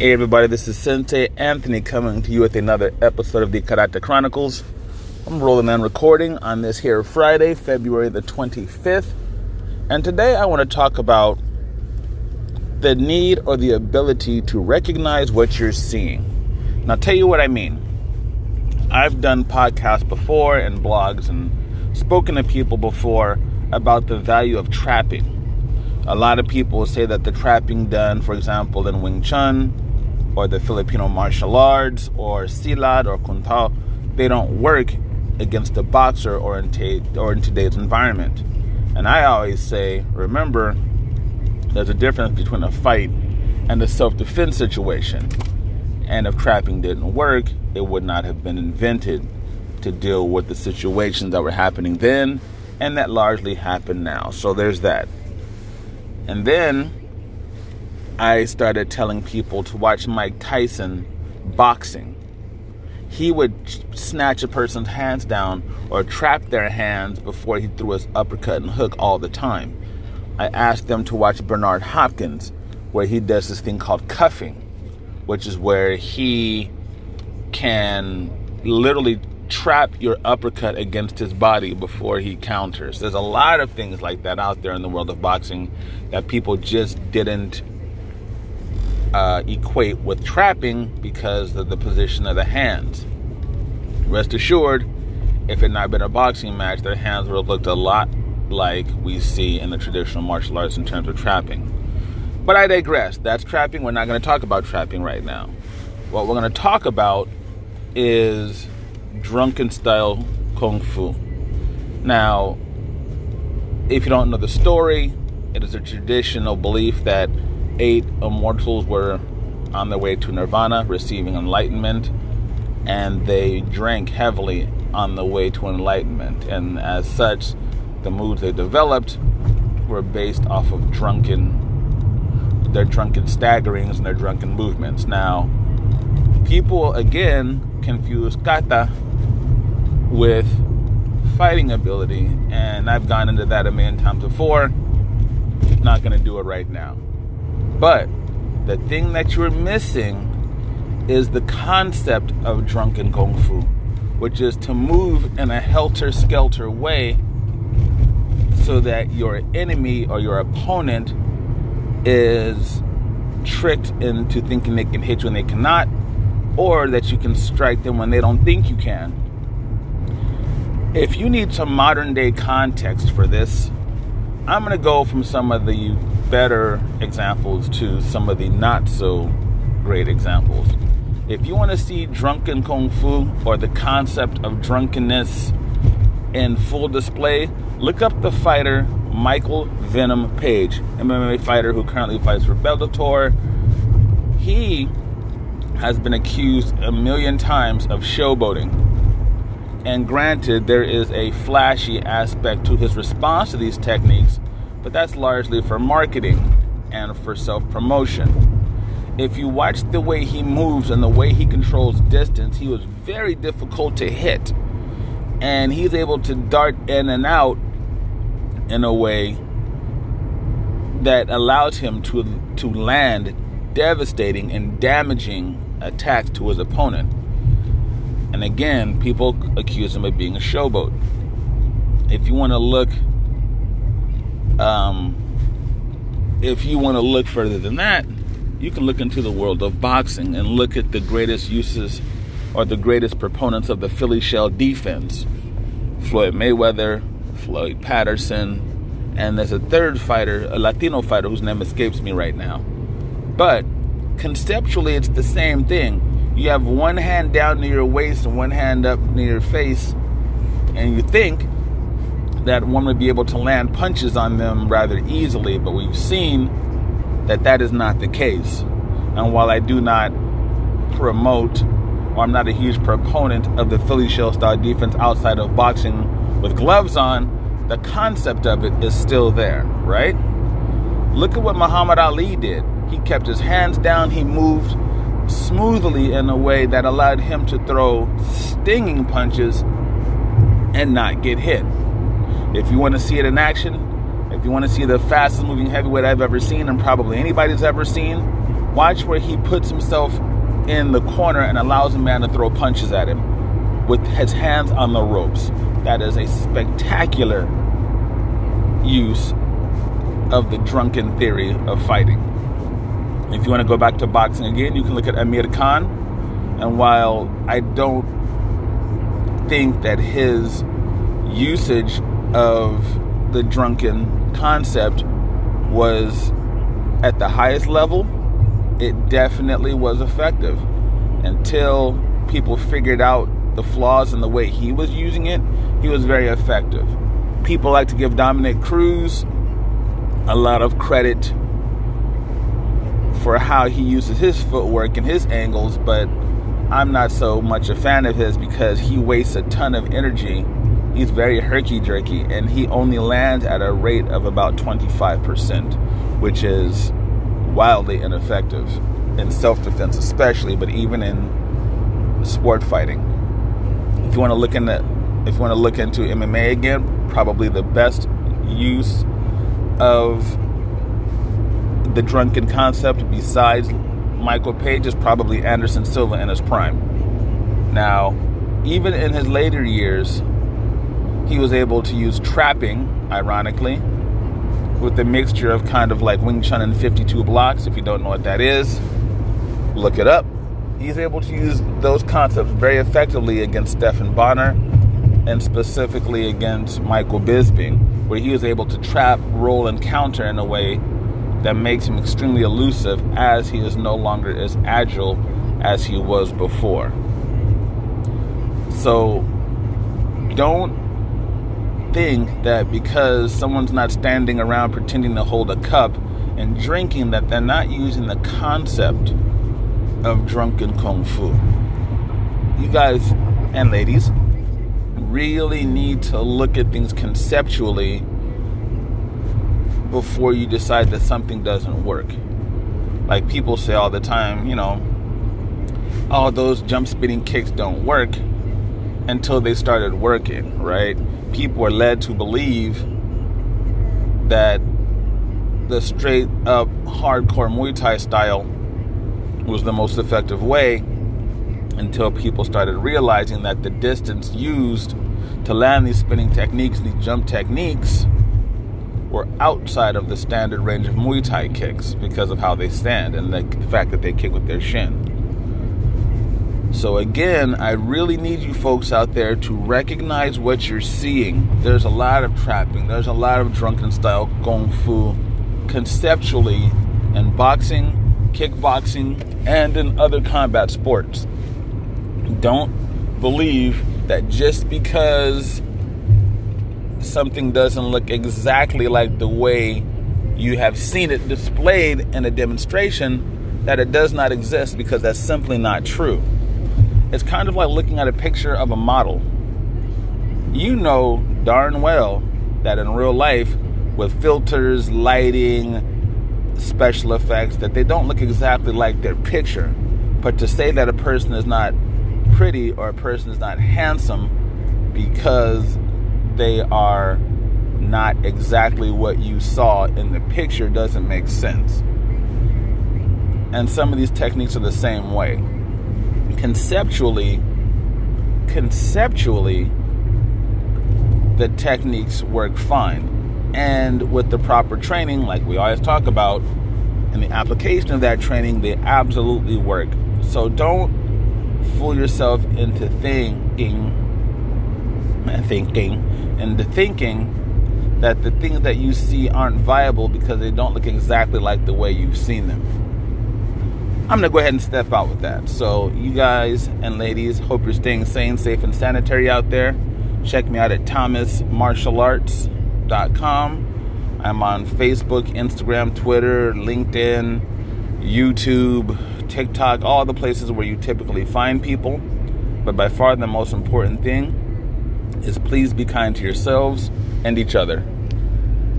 Hey everybody, this is Sensei Anthony coming to you with another episode of the Karate Chronicles. I'm rolling and recording on this here Friday, February the 25th. And today I want to talk about the need or the ability to recognize what you're seeing. Now, I'll tell you what I mean. I've done podcasts before and blogs and spoken to people before about the value of trapping. A lot of people say that the trapping done, for example, in Wing Chun or the Filipino martial arts or Silat or kuntao, they don't work against a boxer or in, t- or in today's environment. And I always say, remember, there's a difference between a fight and a self defense situation. And if trapping didn't work, it would not have been invented to deal with the situations that were happening then and that largely happen now. So there's that. And then I started telling people to watch Mike Tyson boxing. He would snatch a person's hands down or trap their hands before he threw his uppercut and hook all the time. I asked them to watch Bernard Hopkins, where he does this thing called cuffing, which is where he can literally trap your uppercut against his body before he counters. There's a lot of things like that out there in the world of boxing that people just didn't uh, equate with trapping because of the position of the hands. Rest assured, if it not been a boxing match, their hands would have looked a lot like we see in the traditional martial arts in terms of trapping. But I digress. That's trapping. We're not going to talk about trapping right now. What we're going to talk about is drunken style kung fu. Now, if you don't know the story, it is a traditional belief that eight immortals were on their way to nirvana, receiving enlightenment, and they drank heavily on the way to enlightenment. And as such, the moves they developed were based off of drunken their drunken staggerings and their drunken movements. Now, people again confuse kata with fighting ability, and I've gone into that a million times before. Not going to do it right now. But the thing that you're missing is the concept of drunken kung fu, which is to move in a helter skelter way so that your enemy or your opponent is tricked into thinking they can hit you when they cannot, or that you can strike them when they don't think you can. If you need some modern day context for this, I'm going to go from some of the better examples to some of the not so great examples. If you want to see drunken kung fu or the concept of drunkenness in full display, look up the fighter Michael Venom Page, MMA fighter who currently fights for Bellator. He has been accused a million times of showboating. And granted, there is a flashy aspect to his response to these techniques but that's largely for marketing and for self promotion. If you watch the way he moves and the way he controls distance, he was very difficult to hit. And he's able to dart in and out in a way that allows him to, to land devastating and damaging attacks to his opponent. And again, people accuse him of being a showboat. If you want to look um, if you want to look further than that, you can look into the world of boxing and look at the greatest uses or the greatest proponents of the Philly shell defense Floyd Mayweather, Floyd Patterson, and there's a third fighter, a Latino fighter whose name escapes me right now. But conceptually, it's the same thing. You have one hand down near your waist and one hand up near your face, and you think that one would be able to land punches on them rather easily, but we've seen that that is not the case. And while I do not promote, or I'm not a huge proponent of the Philly shell style defense outside of boxing with gloves on, the concept of it is still there, right? Look at what Muhammad Ali did. He kept his hands down, he moved smoothly in a way that allowed him to throw stinging punches and not get hit. If you want to see it in action, if you want to see the fastest moving heavyweight I've ever seen and probably anybody's ever seen, Watch where he puts himself in the corner and allows a man to throw punches at him with his hands on the ropes. That is a spectacular use of the drunken theory of fighting. If you want to go back to boxing again, you can look at Amir Khan. And while I don't think that his usage of the drunken concept was at the highest level, it definitely was effective until people figured out the flaws in the way he was using it. He was very effective. People like to give Dominick Cruz a lot of credit for how he uses his footwork and his angles, but I'm not so much a fan of his because he wastes a ton of energy. He's very herky jerky and he only lands at a rate of about 25%, which is wildly ineffective in self defense, especially, but even in sport fighting. If you want to look into if you want to look into MMA again, probably the best use of the drunken concept besides Michael Page is probably Anderson Silva in his prime. Now, even in his later years, he was able to use trapping, ironically, with a mixture of kind of like Wing Chun and 52 blocks. If you don't know what that is, look it up. He's able to use those concepts very effectively against Stephan Bonnar and specifically against Michael Bisping, where he was able to trap, roll, and counter in a way that makes him extremely elusive as he is no longer as agile as he was before. So don't think that because someone's not standing around pretending to hold a cup and drinking that they're not using the concept of drunken kung fu. You guys and ladies really need to look at things conceptually before you decide that something doesn't work. Like people say all the time, you know, oh, those jump spinning kicks don't work until they started working, right? People were led to believe that the straight up hardcore Muay Thai style was the most effective way until people started realizing that the distance used to land these spinning techniques, these jump techniques, were outside of the standard range of Muay Thai kicks because of how they stand and the fact that they kick with their shin. So, again, I really need you folks out there to recognize what you're seeing. There's a lot of trapping, there's a lot of drunken style kung fu conceptually in boxing, kickboxing, and in other combat sports. Don't believe that just because something doesn't look exactly like the way you have seen it displayed in a demonstration, that it does not exist because that's simply not true. It's kind of like looking at a picture of a model. You know darn well that in real life, with filters, lighting, special effects, that they don't look exactly like their picture. But to say that a person is not pretty or a person is not handsome because they are not exactly what you saw in the picture doesn't make sense. And some of these techniques are the same way. Conceptually, conceptually, the techniques work fine. And with the proper training, like we always talk about, and the application of that training, they absolutely work. So don't fool yourself into thinking and thinking into thinking that the things that you see aren't viable because they don't look exactly like the way you've seen them. I'm to go ahead and step out with that. So, you guys and ladies, hope you're staying sane, safe, and sanitary out there. Check me out at thomasmartialarts.com. I'm on Facebook, Instagram, Twitter, LinkedIn, YouTube, TikTok, all the places where you typically find people. But by far the most important thing is please be kind to yourselves and each other.